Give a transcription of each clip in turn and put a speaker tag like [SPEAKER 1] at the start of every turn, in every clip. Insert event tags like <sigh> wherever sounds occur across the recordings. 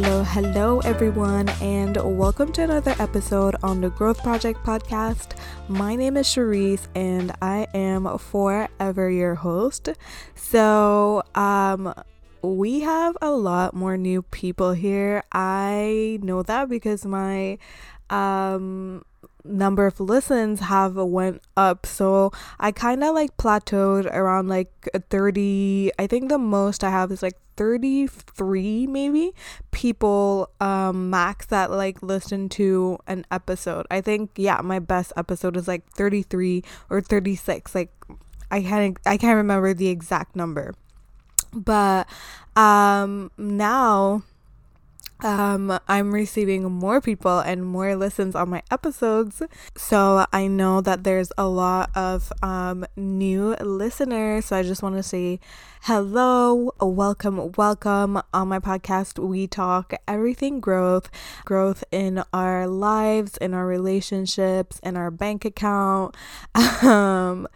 [SPEAKER 1] Hello, hello, everyone, and welcome to another episode on the Growth Project podcast. My name is Sherise, and I am forever your host. So, um, we have a lot more new people here. I know that because my um number of listens have went up. So i kind of like plateaued around like 30 i think the most i have is like 33 maybe people um max that like listen to an episode. I think yeah my best episode is like 33 or 36 like i can't i can't remember the exact number. But um now um, I'm receiving more people and more listens on my episodes. So I know that there's a lot of um, new listeners. So I just want to say hello, welcome, welcome on my podcast. We talk everything growth, growth in our lives, in our relationships, in our bank account. <laughs> Um,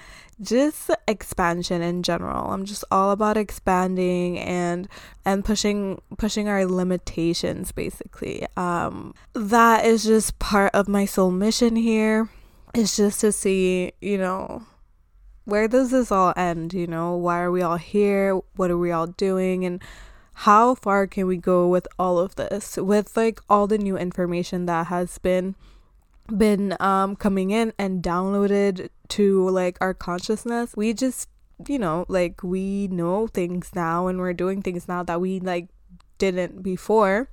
[SPEAKER 1] just expansion in general. I'm just all about expanding and and pushing pushing our limitations basically. Um that is just part of my soul mission here. It's just to see, you know, where does this all end, you know? Why are we all here? What are we all doing and how far can we go with all of this? With like all the new information that has been been um coming in and downloaded to like our consciousness. We just you know like we know things now and we're doing things now that we like didn't before.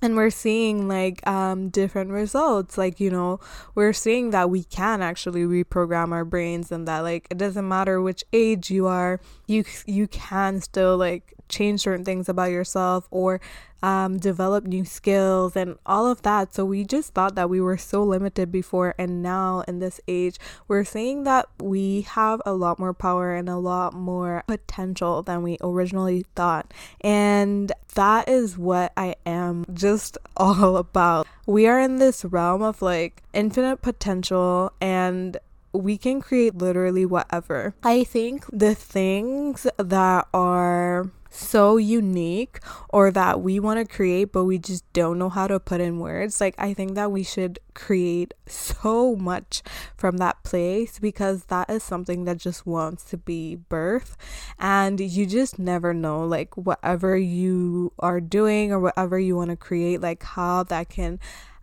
[SPEAKER 1] And we're seeing like um different results. Like you know we're seeing that we can actually reprogram our brains and that like it doesn't matter which age you are you you can still like change certain things about yourself or um, develop new skills and all of that. So we just thought that we were so limited before, and now in this age, we're seeing that we have a lot more power and a lot more potential than we originally thought. And that is what I am just <laughs> all about. We are in this realm of like infinite potential and we can create literally whatever. I think the things that are so unique or that we want to create but we just don't know how to put in words like i think that we should create so much from that place because that is something that just wants to be birth and you just never know like whatever you are doing or whatever you want to create like how that can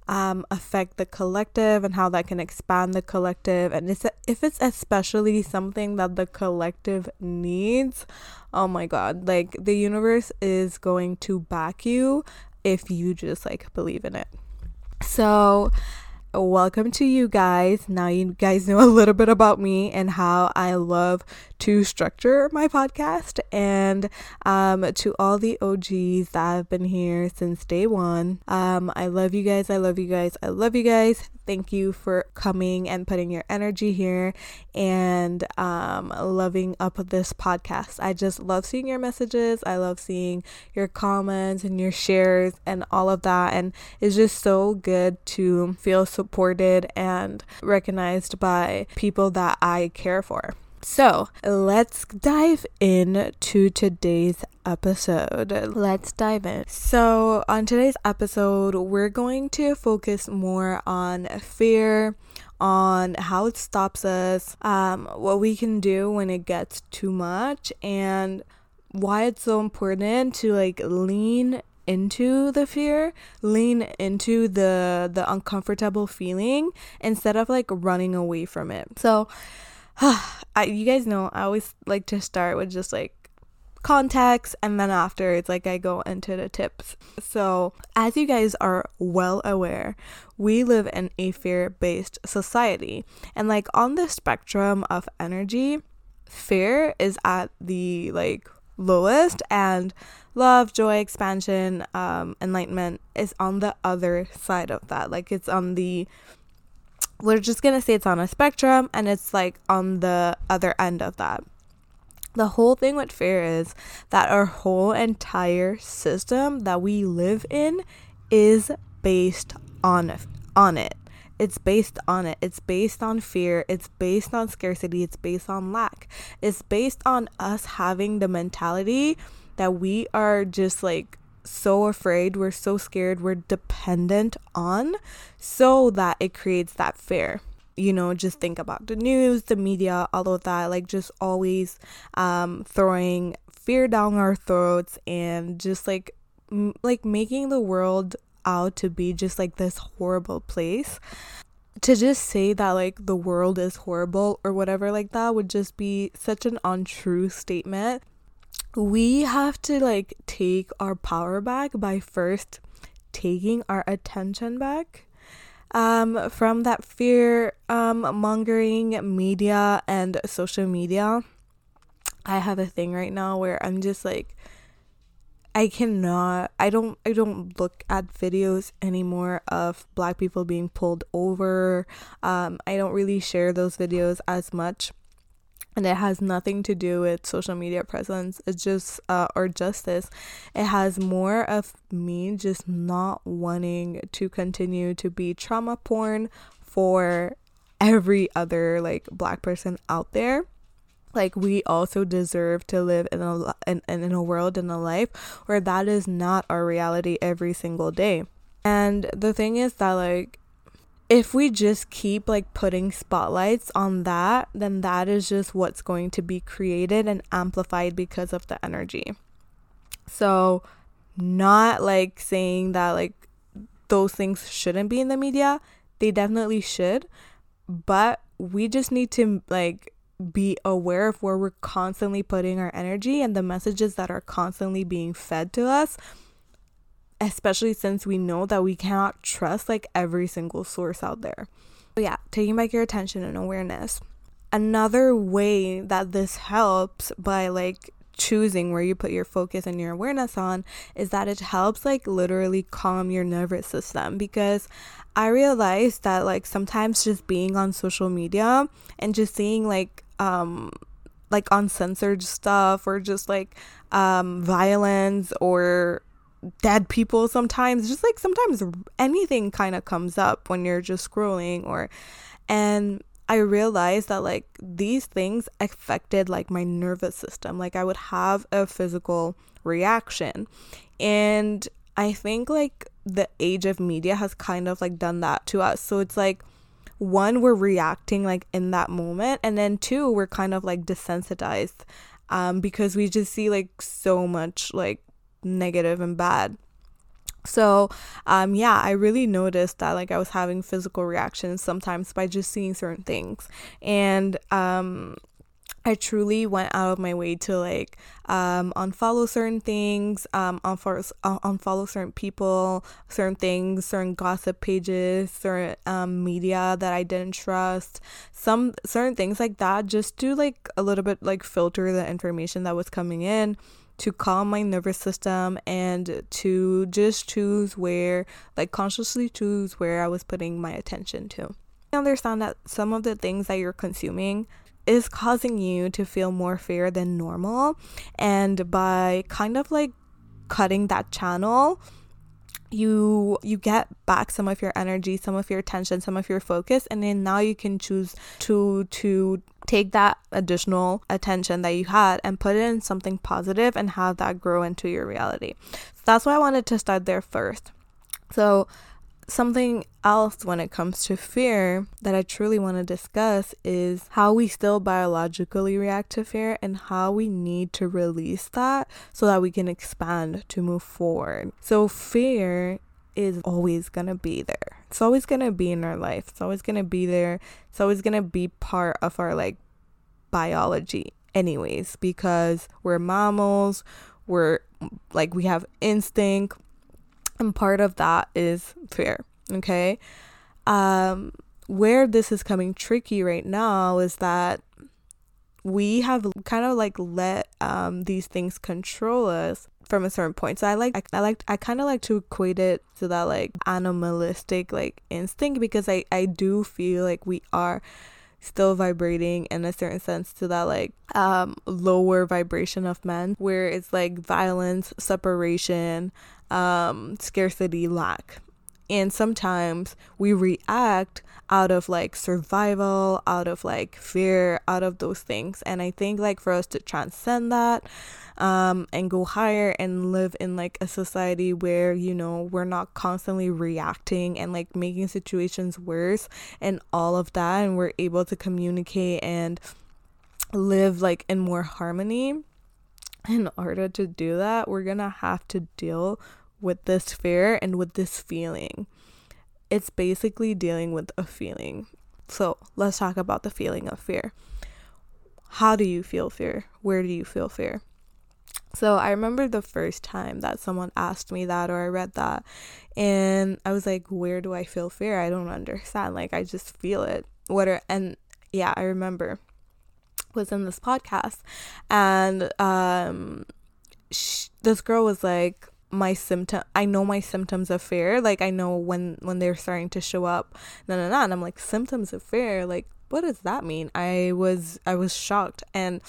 [SPEAKER 1] um, affect the collective and how that can expand the collective. And it's, if it's especially something that the collective needs oh my god like the universe is going to back you if you just like believe in it. So welcome to you guys. Now you guys know a little bit about me and how I love to structure my podcast. And um, to all the OGs that have been here since day one, um, I love you guys. I love you guys. I love you guys. Thank you for coming and putting your energy here and um, loving up this podcast. I just love seeing your messages. I love seeing your comments and your shares and all of that. And it's just so good to feel supported and recognized by people that I care for. So let's dive into today's episode. Let's dive in. So, on today's episode, we're going to focus more on fear, on how it stops us, um, what we can do when it gets too much, and why it's so important to like lean into the fear lean into the the uncomfortable feeling instead of like running away from it so <sighs> I, you guys know I always like to start with just like context and then after it's like I go into the tips. So, as you guys are well aware, we live in a fear-based society. And like on the spectrum of energy, fear is at the like lowest and love, joy, expansion, um enlightenment is on the other side of that. Like it's on the we're just to say it's on a spectrum and it's like on the other end of that. The whole thing with fear is that our whole entire system that we live in is based on on it. It's based on it. It's based on fear. It's based on scarcity. It's based on lack. It's based on us having the mentality that we are just like so afraid, we're so scared, we're dependent on so that it creates that fear. You know, just think about the news, the media, all of that, like just always um, throwing fear down our throats and just like like making the world out to be just like this horrible place to just say that like the world is horrible or whatever like that would just be such an untrue statement we have to like take our power back by first taking our attention back um, from that fear um, mongering media and social media. I have a thing right now where I'm just like I cannot I don't I don't look at videos anymore of black people being pulled over. Um, I don't really share those videos as much. And it has nothing to do with social media presence. It's just uh, or justice. It has more of me just not wanting to continue to be trauma porn for every other like black person out there like we also deserve to live in a in, in a world in a life where that is not our reality every single day and the thing is that like if we just keep like putting spotlights on that, then that is just what's going to be created and amplified because of the energy. So, not like saying that like those things shouldn't be in the media, they definitely should, but we just need to like be aware of where we're constantly putting our energy and the messages that are constantly being fed to us especially since we know that we cannot trust like every single source out there. But yeah, taking back your attention and awareness. Another way that this helps by like choosing where you put your focus and your awareness on is that it helps like literally calm your nervous system because I realized that like sometimes just being on social media and just seeing like um like uncensored stuff or just like um violence or dead people sometimes. Just like sometimes anything kind of comes up when you're just scrolling or and I realized that like these things affected like my nervous system. Like I would have a physical reaction. And I think like the age of media has kind of like done that to us. So it's like one we're reacting like in that moment and then two we're kind of like desensitized um because we just see like so much like negative and bad. So, um, yeah, I really noticed that like I was having physical reactions sometimes by just seeing certain things. And um, I truly went out of my way to like um, unfollow certain things, um, unfollow, unfollow certain people, certain things, certain gossip pages, certain um, media that I didn't trust, some certain things like that, just to like a little bit like filter the information that was coming in to calm my nervous system and to just choose where, like, consciously choose where I was putting my attention to. I understand that some of the things that you're consuming is causing you to feel more fear than normal, and by kind of like cutting that channel, you you get back some of your energy some of your attention some of your focus and then now you can choose to to take that additional attention that you had and put it in something positive and have that grow into your reality. So that's why i wanted to start there first. So something else when it comes to fear that I truly want to discuss is how we still biologically react to fear and how we need to release that so that we can expand to move forward. So, fear is always going to be there. It's always going to be in our life. It's always going to be there. It's always going to be part of our like biology anyways because we're mammals. We're like we have instinct and part of that is fear okay um where this is coming tricky right now is that we have kind of like let um these things control us from a certain point. So I like I, I like I kind of like to equate it to that like animalistic like instinct because I I do feel like we are still vibrating in a certain sense to that like um lower vibration of men where it's like violence, separation, um, scarcity, lack. And sometimes we react out of like survival, out of like fear, out of those things. And I think like for us to transcend that um, and go higher and live in like a society where, you know, we're not constantly reacting and like making situations worse and all of that, and we're able to communicate and live like in more harmony. In order to do that, we're gonna have to deal with this fear and with this feeling. It's basically dealing with a feeling. So let's talk about the feeling of fear. How do you feel fear? Where do you feel fear? So I remember the first time that someone asked me that or I read that and I was like, where do I feel fear? I don't understand. Like I just feel it. What are and yeah, I remember was in this podcast and um this girl was like my symptom I know my symptoms of fear like I know when when they're starting to show up no no no and I'm like symptoms of fear? Like what does that mean? I was I was shocked and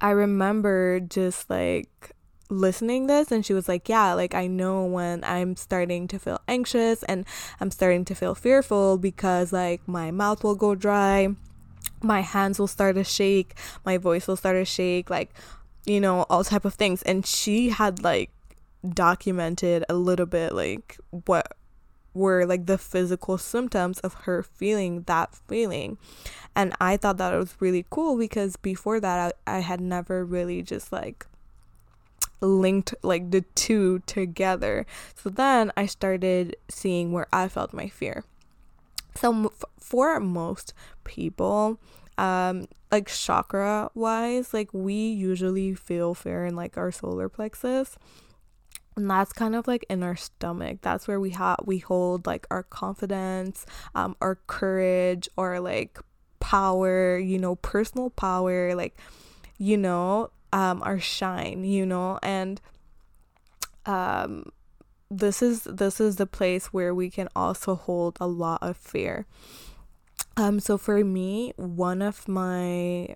[SPEAKER 1] I remember just like listening this and she was like yeah like I know when I'm starting to feel anxious and I'm starting to feel fearful because like my mouth will go dry my hands will start to shake my voice will start to shake like you know all type of things and she had like documented a little bit like what were like the physical symptoms of her feeling that feeling. And i thought that it was really cool because before that i, I had never really just like linked like the two together. So then i started seeing where i felt my fear. So for most people um like chakra wise like we usually feel fear in like our solar plexus and that's kind of like in our stomach. That's where we have we hold like our confidence um our courage or like power you know personal power like you know um our shine you know? And um this is this is the place where we can also hold a lot of fear. Um so for me one of my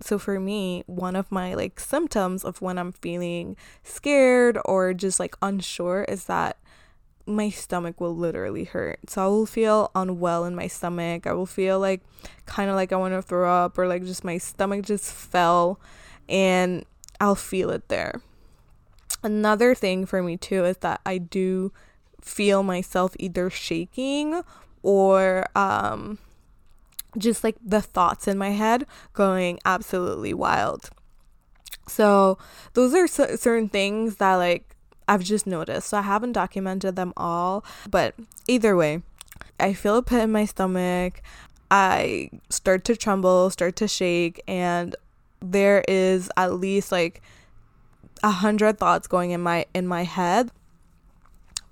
[SPEAKER 1] so for me one of my like symptoms of when i'm feeling scared or just like unsure is that my stomach will literally hurt. So i will feel unwell in my stomach. I will feel like kind of like i want to throw up or like just my stomach just fell and i'll feel it there. Another thing for me too is that i do feel myself either shaking or um just like the thoughts in my head going absolutely wild. So, those are certain things that like I've just noticed. So, I haven't documented them all, but either way, I feel a pit in my stomach. I start to tremble, start to shake, and there is at least like a hundred thoughts going in my in my head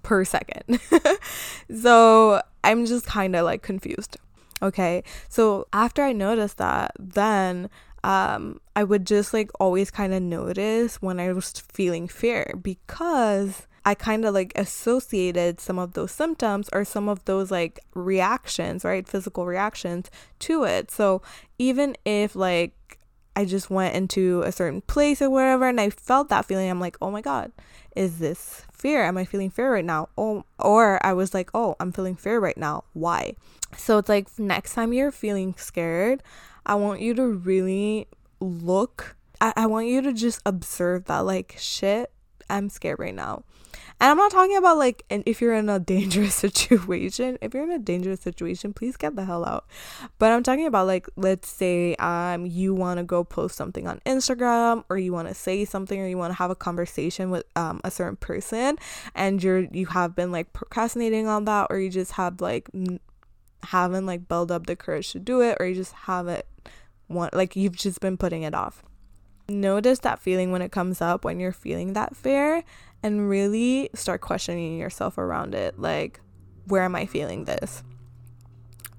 [SPEAKER 1] per second. <laughs> so I'm just kind of like confused. Okay. So after I noticed that, then um I would just like always kind of notice when I was feeling fear because I kind of like associated some of those symptoms or some of those like reactions, right? Physical reactions to it. So even if like I just went into a certain place or wherever and I felt that feeling, I'm like, oh my God, is this fear? Am I feeling fear right now? Oh, or I was like, oh, I'm feeling fear right now. Why? So it's like next time you're feeling scared, I want you to really look. I, I want you to just observe that, like, shit, I'm scared right now. And I'm not talking about like and if you're in a <laughs> dangerous situation. If you're in a dangerous situation, please get the hell out. But I'm talking about like let's say um you want to go post something on Instagram or you want to say something or you want to have a conversation with um a certain person and you're you have been like procrastinating on that or you just have like n- haven't like built up the courage to do it or you just haven't want like you've just been putting it off. Notice that feeling when it comes up when you're feeling that fear and really start questioning yourself around it. Like, where am I feeling this?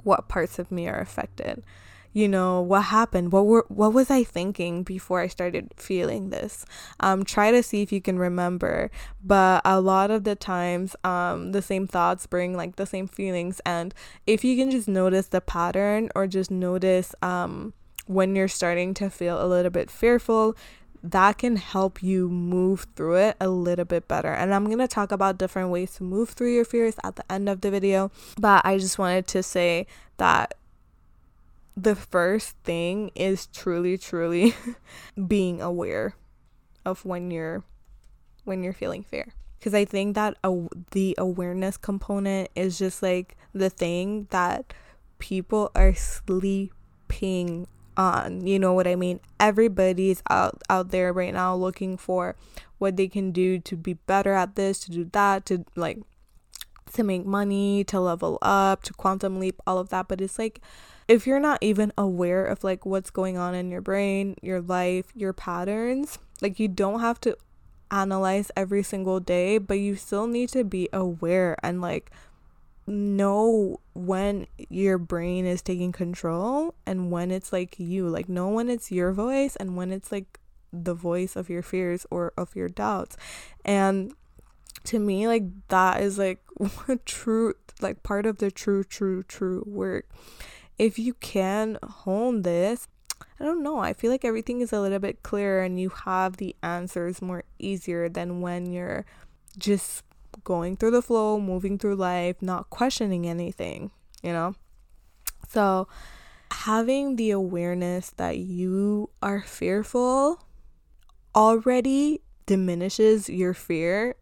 [SPEAKER 1] What parts of me are affected? You know, what happened? What were what was I thinking before I started feeling this? Um, try to see if you can remember. But a lot of the times, um, the same thoughts bring like the same feelings. And if you can just notice the pattern or just notice um when you're starting to feel a little bit fearful, that can help you move through it a little bit better. And I'm going to talk about different ways to move through your fears at the end of the video. But I just wanted to say that the first thing is truly, truly <laughs> being aware of when you're when you're feeling fear because i think that the awareness component is just like the thing that people are sleeping on you know what i mean? Everybody's out out there right now looking for what they can do to be better at this to do that to like to make money to level up to quantum leap all of that. But it's like if you're not even aware of like what's going on in your brain your life your patterns like you don't have to analyze every single day but you still need to be aware and like know when your brain is taking control and when it's like you. Like know when it's your voice and when it's like the voice of your fears or of your doubts. And to me like that is like <laughs> true like part of the true true true work. If you can hone this I don't know. I feel like everything is a little bit clearer and you have the answers more easier than when you're just going through the flow, moving through life, not questioning anything, you know? So, having the awareness that you are fearful already diminishes your fear.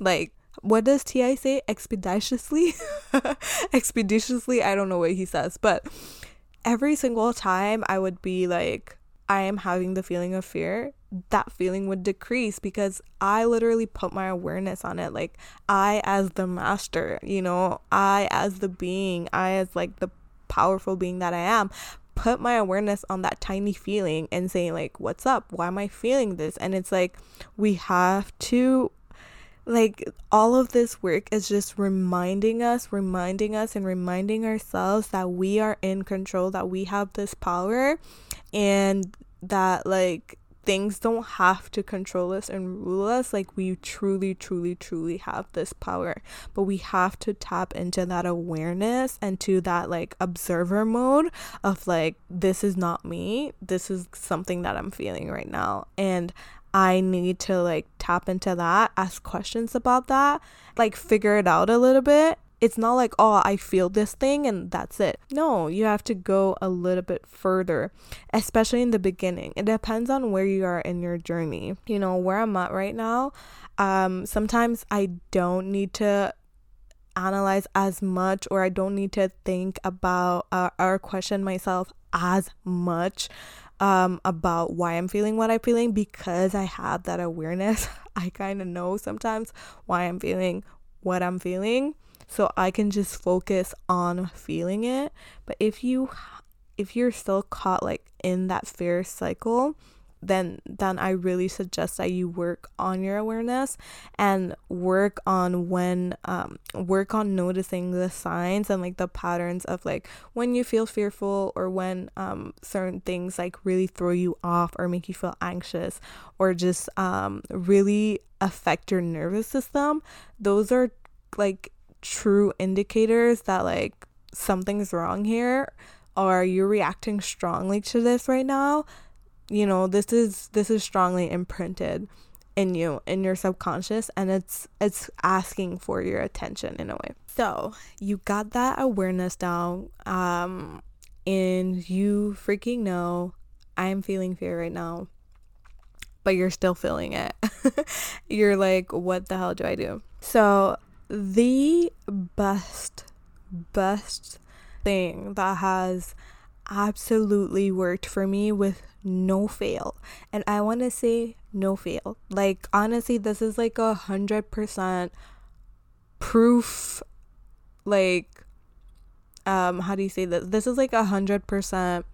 [SPEAKER 1] Like, what does T.I. say? Expeditiously? <laughs> Expeditiously? I don't know what he says, but every single time I would be like, I am having the feeling of fear, that feeling would decrease because I literally put my awareness on it. Like, I, as the master, you know, I, as the being, I, as like the powerful being that I am, put my awareness on that tiny feeling and saying, like, what's up? Why am I feeling this? And it's like, we have to like all of this work is just reminding us, reminding us, and reminding ourselves that we are in control, that we have this power, and that like things don't have to control us and rule us. Like we truly, truly, truly have this power, but we have to tap into that awareness and to that like observer mode of like, this is not me, this is something that I'm feeling right now. And I need to like tap into that, ask questions about that, like figure it out a little bit. It's not like, oh, I feel this thing and that's it. No, you have to go a little bit further, especially in the beginning. It depends on where you are in your journey. You know, where I'm at right now, um, sometimes I don't need to analyze as much or I don't need to think about uh, or question myself as much um, about why I'm feeling what I'm feeling because I have that awareness. <laughs> I kind of know sometimes why I'm feeling what I'm feeling. So I can just focus on feeling it. But if you if you're still caught like in that fear cycle, then then I really suggest that you work on your awareness and work on when um work on noticing the signs and like the patterns of like when you feel fearful or when um certain things like really throw you off or make you feel anxious or just um really affect your nervous system those are like true indicators that like something's wrong here? Or you're reacting strongly to this right now? You know this is this is strongly imprinted in you in your subconscious and it's it's asking for your attention in a way. So you got that awareness down um and you freaking know i'm feeling fear right now but you're still feeling it. <laughs> You're like what the hell do i do? So the best best thing that has absolutely worked for me with no fail. And I want to say no fail. Like, honestly, this is like a hundred percent proof. Like, um, how do you say this? This is like a hundred percent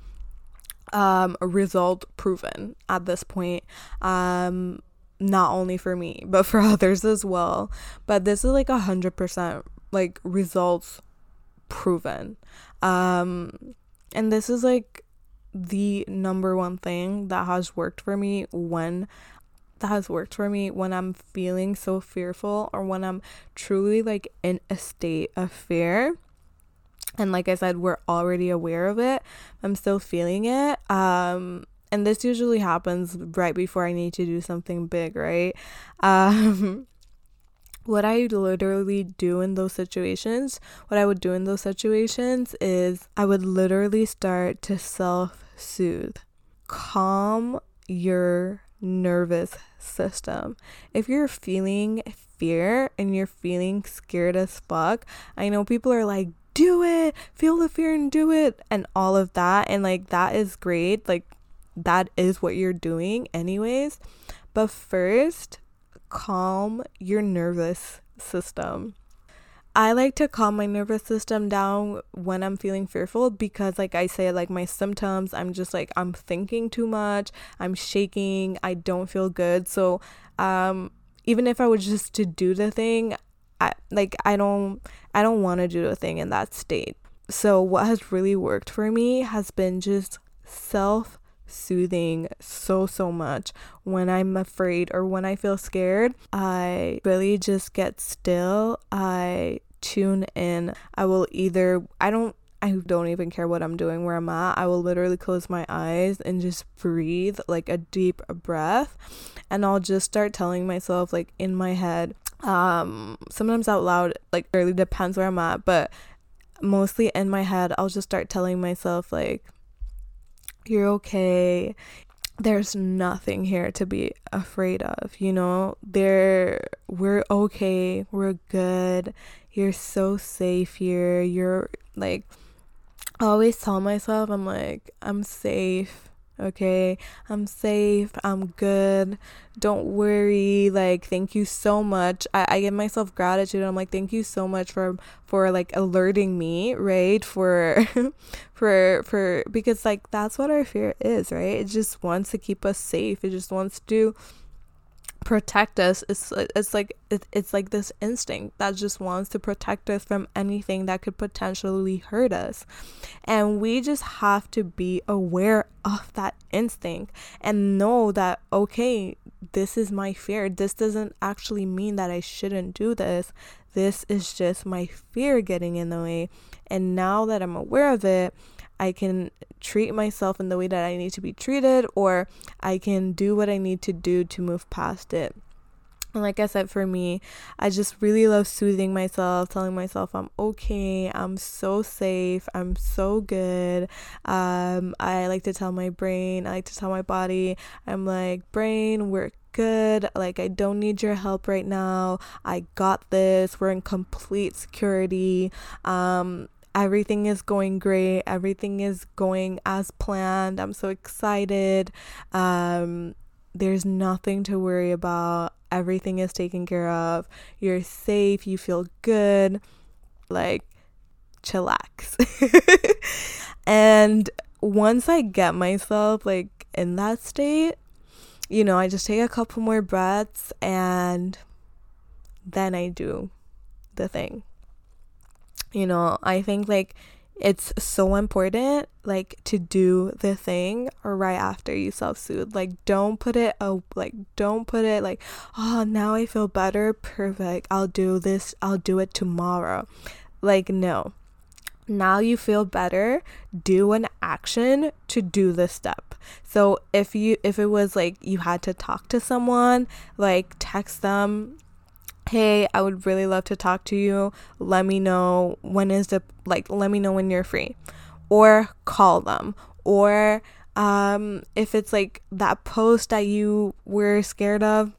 [SPEAKER 1] um result proven at this point. Um, not only for me, <laughs> but for others as well. But this is like a hundred percent like results proven. Um, and this is like the number one thing that has worked for me when that has worked for me when I'm feeling so fearful or when I'm truly like in a state of fear. And like I said, we're already aware of it. I'm still feeling it. Um and this usually happens right before I need to do something big, right? Um, <laughs> what I literally do in those situations, what I would do in those situations is I would literally start to self soothe, calm your nervous system. If you're feeling fear and you're feeling scared as fuck, I know people are like, do it, feel the fear and do it, and all of that. And like, that is great. Like, that is what you're doing, anyways. But first, calm your nervous system. I like to calm my nervous system down when I'm feeling fearful because like I say like my symptoms I'm just like I'm thinking too much, I'm shaking, I don't feel good. So um even if I was just to do the thing, I like I don't I don't want to do the thing in that state. So what has really worked for me has been just self soothing so so much when i'm afraid or when i feel scared i really just get still i tune in i will either i don't I don't even care what I'm doing where I'm at. I will literally close my eyes and just breathe like a deep breath. And I'll just start telling myself, like in my head, um, sometimes out loud, like really depends where I'm at, but mostly in my head, I'll just start telling myself, like, you're okay. There's nothing here to be afraid of, you know? There we're okay. We're good. You're so safe here. You're like always tell myself I'm like I'm safe okay? I'm safe i'm good. Don't worry like thank you so much. I, I give myself gratitude i'm like thank you so much for for like alerting me right? For <laughs> for for because like that's what our fear is right? It just wants to keep us safe. It just wants to protect us it's it's like it's like this instinct that just wants to protect us from anything that could potentially hurt us. And we just have to be aware of that instinct and know that okay this is my fear. This doesn't actually mean that I shouldn't do this. This is just my fear getting in the way. And now that I'm aware of it I can treat myself in the way that I need to be treated, or I can do what I need to do to move past it. And like I said, for me, I just really love soothing myself, telling myself I'm okay, I'm so safe, I'm so good. Um, I like to tell my brain, I like to tell my body, I'm like, brain, we're good. Like, I don't need your help right now. I got this. We're in complete security. Um, everything is going great. Everything is going as planned. I'm so excited. Um there's nothing to worry about. Everything is taken care of. You're safe. You feel good. Like chillax. <laughs> And once i get myself like in that state you know i just take a couple more breaths and then i do the thing you know i think like it's so important like to do the thing right after you self-soothe. Like don't put it oh like don't put it like oh now i feel better perfect i'll do this i'll do it tomorrow. Like no. Now you feel better do an action to do the step. So if you if it was like you had to talk to someone like text them hey, I would really love to talk to you. Let me know when is the like let me know when you're free. Or call them. Or um if it's like that post that you were scared of,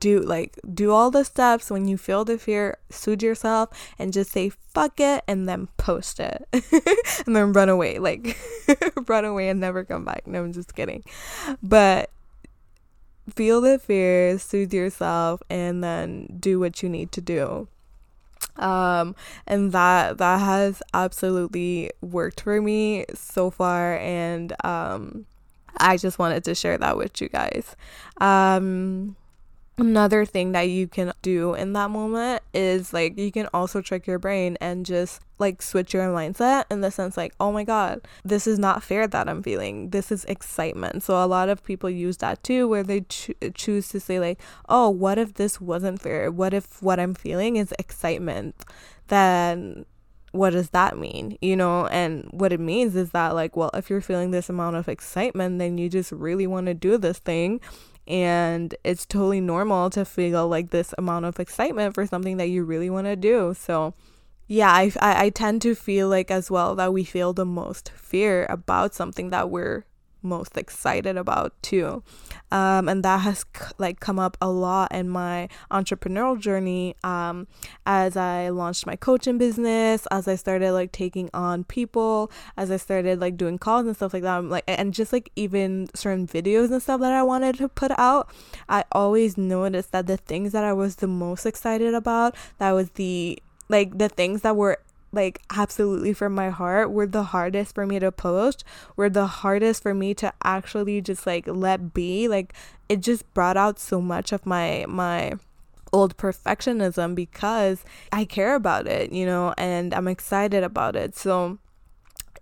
[SPEAKER 1] do like do all the steps when you feel the fear, soothe yourself and just say fuck it and then post it. <laughs> and then run away. Like <laughs> run away and never come back. No, I'm just kidding. But feel the fear, soothe yourself, and then do what you need to do. Um, and that that has absolutely worked for me so far, and um, I just wanted to share that with you guys. Um, another thing that you can do in that moment is like you can also trick your brain and just like switch your mindset in the sense like oh my god this is not fair that i'm feeling this is excitement so a lot of people use that too where they cho- choose to say like oh what if this wasn't fair what if what i'm feeling is excitement then what does that mean? You know, and what it means is that, like, well, if you're feeling this amount of excitement, then you just really want to do this thing. And it's totally normal to feel like this amount of excitement for something that you really want to do. So, yeah, I, I, I tend to feel like as well that we feel the most fear about something that we're most excited about too. Um, and that has c- like come up a lot in my entrepreneurial journey um, as i launched my coaching business as i started like taking on people as i started like doing calls and stuff like that. I'm, like and just like even certain videos and stuff that i wanted to put out i always noticed that the things that i was the most excited about that was the like the things that were like absolutely from my heart were the hardest for me to post were the hardest for me to actually just like let be like it just brought out so much of my my old perfectionism because I care about it, you know, and I'm excited about it. So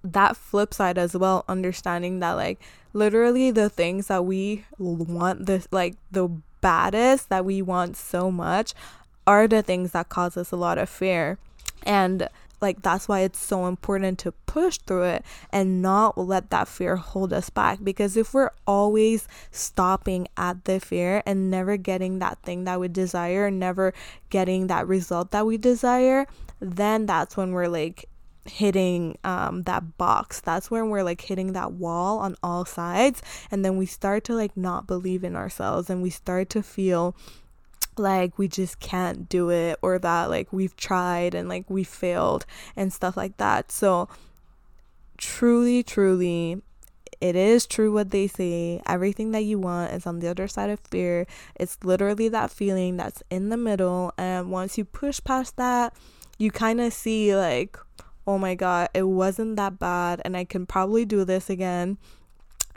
[SPEAKER 1] that flip side as well, understanding that like literally the things that we want this like the baddest that we want so much are the things that cause us a lot of fear. And like that's why it's so important to push through it and not let that fear hold us back. Because if we're always stopping at the fear and never getting that thing that we desire never getting that result that we desire then that's when we're like hitting um that box. That's when we're like hitting that wall on all sides. And then we start to like not believe in ourselves and we start to feel like we just can't do it or that like we've tried and like we failed and stuff like that. So truly truly it is true what they say. Everything that you want is on the other side of fear. It's literally that feeling that's in the middle and once you push past that, you kind of see like oh my god, it wasn't that bad and I can probably do this again.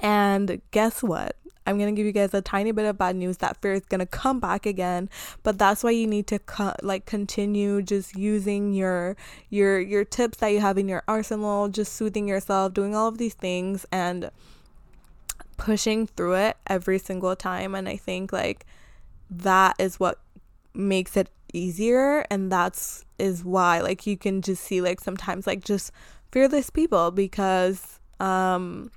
[SPEAKER 1] And guess what? I'm going to give you guys a tiny bit of bad news that fear is going to come back again, but that's why you need to co- like continue just using your your your tips that you have in your arsenal, just soothing yourself, doing all of these things and pushing through it every single time and I think like that is what makes it easier and that's is why like you can just see like sometimes like just fearless people because um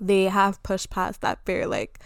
[SPEAKER 1] they have pushed past that fear like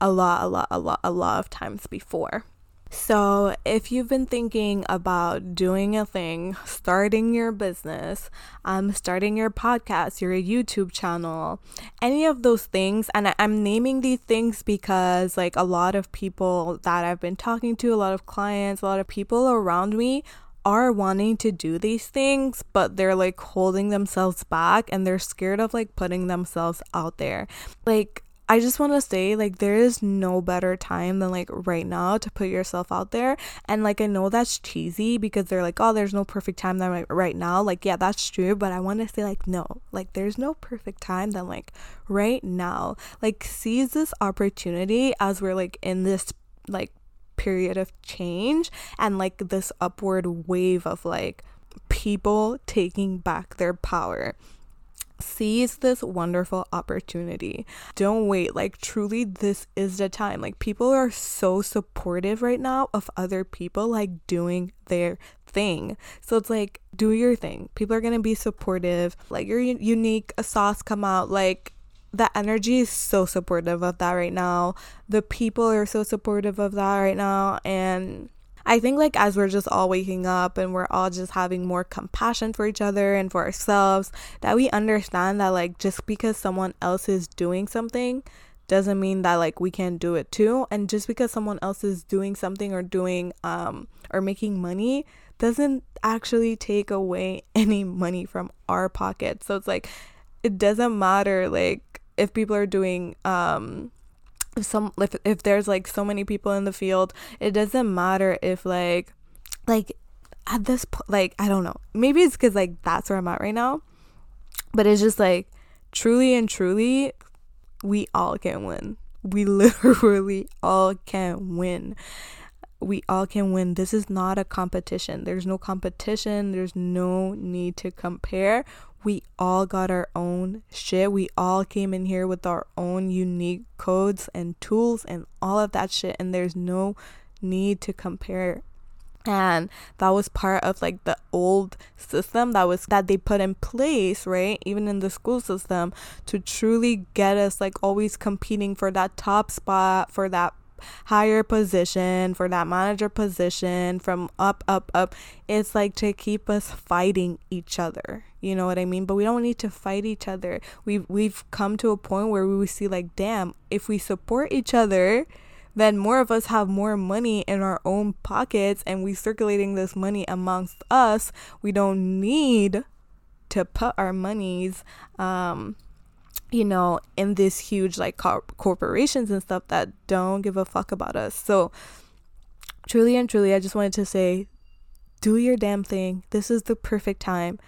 [SPEAKER 1] a lot, a lot, a lot, a lot of times before. So, if you've been thinking about doing a thing, starting your business, um, starting your podcast, your YouTube channel, any of those things, and I'm naming these things because, like, a lot of people that I've been talking to, a lot of clients, a lot of people around me are wanting to do these things, but they're like holding themselves back and they're scared of like putting themselves out there. Like, I just want to say, like, there is no better time than like right now to put yourself out there. And like, I know that's cheesy because they're like, oh, there's no perfect time than like right now. Like, yeah, that's true. But I want to say, like, no, like, there's no perfect time than like right now. Like, seize this opportunity as we're like in this like period of change and like this upward wave of like people taking back their power seize this wonderful opportunity. Don't wait. Like, truly, this is the time. Like, people are so supportive right now of other people, like, doing their thing. So it's like, do your thing. People are going to be supportive. Like, your unique sauce come out. Like, the energy is so supportive of that right now. The people are so supportive of that right now. And I think, like, as we're just all waking up and we're all just having more compassion for each other and for ourselves, that we understand that, like, just because someone else is doing something doesn't mean that, like, we can't do it too. And just because someone else is doing something or doing, um, or making money doesn't actually take away <laughs> any money from our pocket. So it's like, it doesn't matter, like, if people are doing um if some if, if there's like so many people in the field it doesn't matter if like like at this point like i don't know maybe it's because like that's where i'm at right now but it's just like truly and truly we all can win we <laughs> literally all can win we all can win. This is not a competition. There's no competition. There's no need to compare we all got our own shit. We all came in here with our own unique codes and tools and all of that shit. And there's no need to compare. and that was part of like the old system that was that they put in place right even in the school system to truly get us like always competing for that top spot for that higher position for that manager position from up up up. It's like to keep us fighting each other. You know what i mean? But we don't need to fight each other. We've we've come to a point where we see like damn if we support each other then more of us have more money in our own pockets and we circulating this money amongst us. We don't need to put our monies um you know in this huge like co- corporations and stuff that don't give a fuck about us. So truly and truly I just wanted to say do your damn thing. This is the perfect time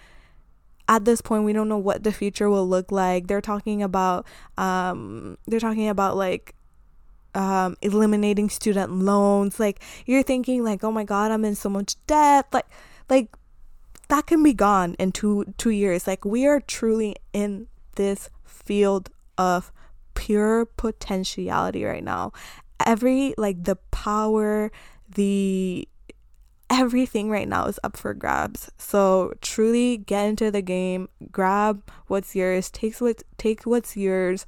[SPEAKER 1] at this point we don't know what the future will look like they're talking about um they're talking about like um, eliminating student loans. Like you're thinking like, oh my god, I'm in so much debt. Like, like that can be gone in two two years. Like we are truly in this field of pure potentiality right now. Every like the power, the everything right now is up for grabs. So truly get into the game, grab what's yours, take what take what's yours,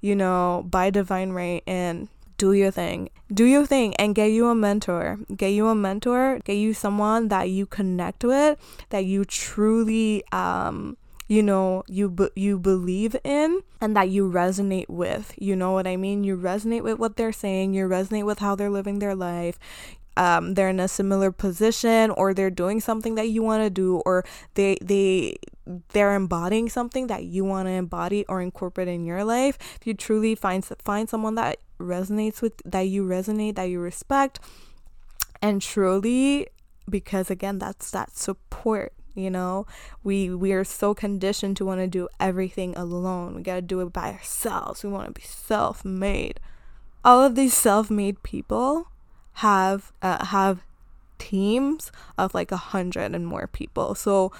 [SPEAKER 1] you know, by divine right and do your thing. Do your thing and get you a mentor. Get you a mentor, get you someone that you connect with, that you truly um you know you be- you believe in and that you resonate with you know what i mean? You resonate with what they're saying you resonate with how they're living their life um, they're in a similar position or they're doing something that you want to do or they they they're embodying something that you want to embody or incorporate in your life. If you truly find find someone that resonates with that you resonate that you respect and truly because again that's that support you know? We we are so conditioned to want to do everything alone. We got to do it by ourselves. We want to be self-made. All of these self-made people have uh, have teams of like a hundred and more people. So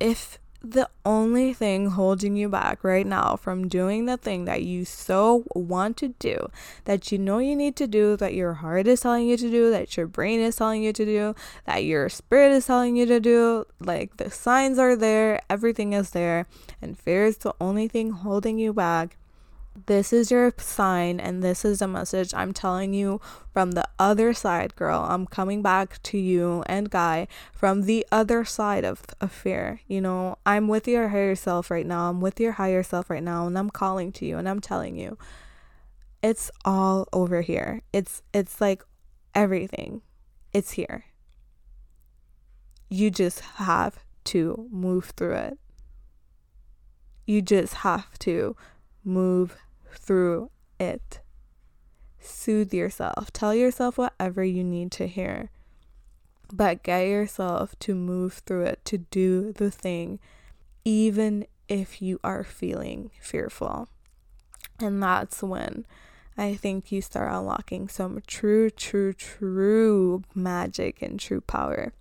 [SPEAKER 1] if the only thing holding you back right now from doing the thing that you so want to do, that you know you need to do, that your heart is telling you to do, that your brain is telling you to do, that your spirit is telling you to do, like the signs are there, everything is there, and fear is the only thing holding you back, this is your sign and this is the message I'm telling you from the other side, girl. I'm coming back to you and guy from the other side of, of fear. You know, I'm with your higher self right now. I'm with your higher self right now and I'm calling to you and I'm telling you it's all over here. It's it's like everything. It's here. You just have to move through it. You just have to move through it. Soothe yourself. Tell yourself whatever you need to hear. But get yourself to move through it, to do the thing, even if you are feeling fearful. And that's when I think you start unlocking some true, true, true magic and true power.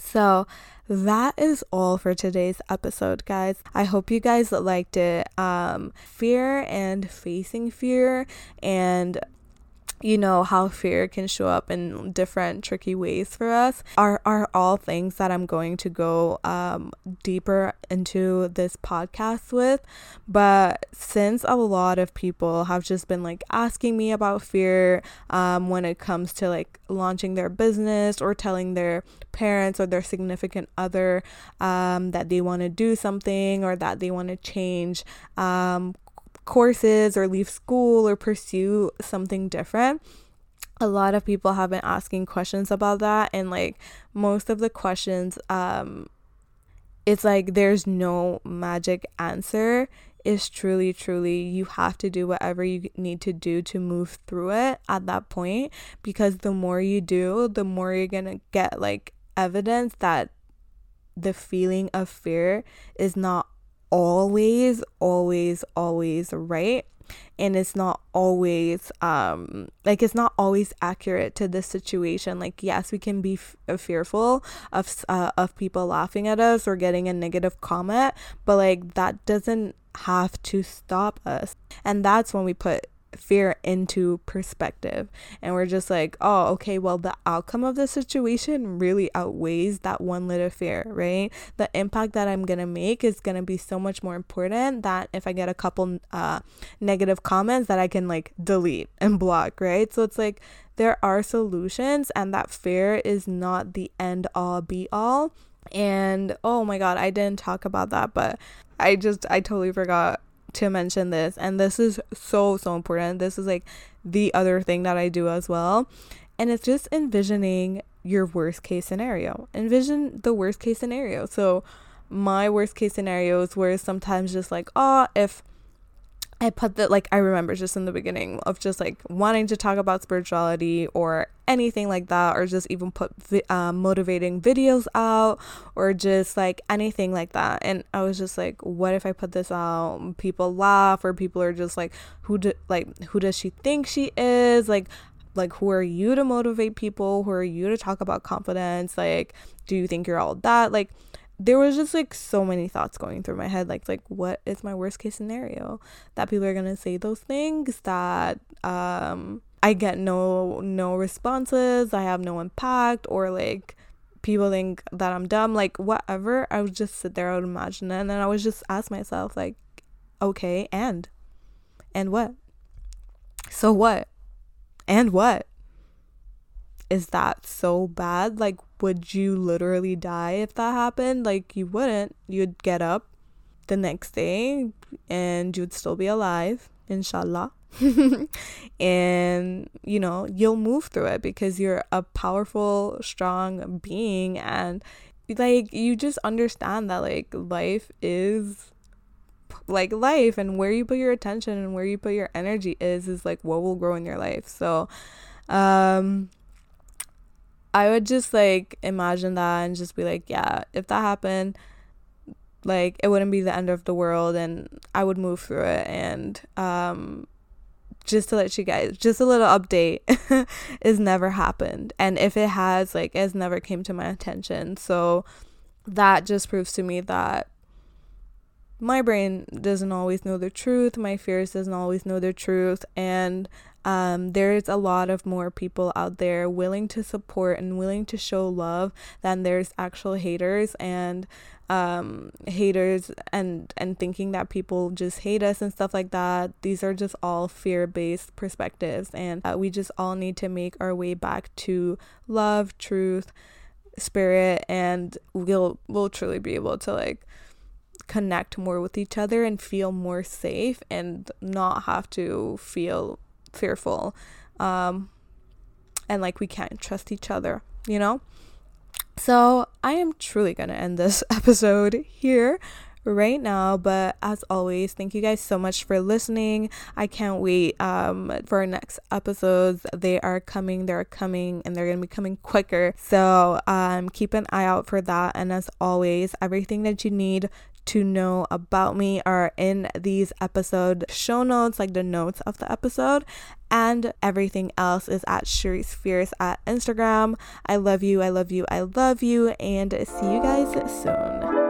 [SPEAKER 1] So that is all for today's episode, guys. I hope you guys liked it. Um, fear and facing fear and you know how fear can show up in different tricky ways for us are are all things that I'm going to go um, deeper into this podcast with. But since a lot of people have just been like asking me about fear um, when it comes to like launching their business or telling their parents or their significant other um, that they want to do something or that they want to change um, courses or leave school or pursue something different a lot of people have been asking questions about that. And like most of the questions um it's like there's no magic answer. It's truly truly you have to do whatever you need to do to move through it at that point. Because the more you do the more you're to get like evidence that the feeling of fear is not always always always right. And it's not always um like it's not always accurate to the situation. Like yes we can be f- uh, fearful of uh, of people laughing at us or getting a negative comment but like that doesn't have to stop us. And that's when we put fear into perspective. And we're just like oh okay well the outcome of the situation really outweighs that one little fear right? The impact that i'm gonna make is gonna be so much more important that if i get a couple uh, negative comments that i can like delete and block right? So it's like there are solutions and that fear is not the end all be all. And oh my god i didn't talk about that but i just i totally forgot to mention this and this is so so important. This is like the other thing that i do as well and it's just envisioning your worst case scenario. Envision the worst case scenario. So my worst case scenarios were sometimes just like oh if I put that like I remember just in the beginning of just like wanting to talk about spirituality or anything like that, or just even put vi- uh, motivating videos out, or just like anything like that. And I was just like, what if I put this out? People laugh, or people are just like, who do like who does she think she is? Like, like who are you to motivate people? Who are you to talk about confidence? Like, do you think you're all that? Like there was just like so many thoughts going through my head like like what is my worst case scenario that people are going to say those things that um I get no no responses, I have no impact or like people think that I'm dumb, like whatever. I would just sit there, I would imagine it, and then I would just ask myself, like, okay, and and what? So what? And what? Is that so bad? Like would you literally die if that happened? Like, you wouldn't. You'd get up the next day and you'd still be alive, inshallah. <laughs> and you know, you'll move through it because you're a powerful, strong being, and like, you just understand that, like, life is like life and where you put your attention and where you put your energy is is like what will grow in your life so um I would just like imagine that and just be like, yeah, if that happened, like it wouldn't be the end of the world and I would move through it and um just to let you guys just a little update <laughs> is never happened. And if it has like it has never came to my attention. So that just proves to me that my brain doesn't always know the truth my fears doesn't always know the truth and um, there's a lot of more people out there willing to support and willing to show love than there's actual haters and um, haters and and thinking that people just hate us and stuff like that. These are just all fear-based perspectives and uh, we just all need to make our way back to love truth spirit and we'll we'll truly be able to like connect more with each other and feel more safe and not have to feel fearful um, and like we can't trust each other, you know? So I am truly going to end this <laughs> episode here right now but as always thank you guys so much for listening. I can't wait um for our next episodes. They are coming they're coming and they're gonna be coming quicker. So um keep an eye out for that. And as always everything that you need to know about me are in these episode show notes, like the notes of the episode. And everything else is at Sherise Fierce at Instagram. I love you, I love you, I love you, and see you guys soon.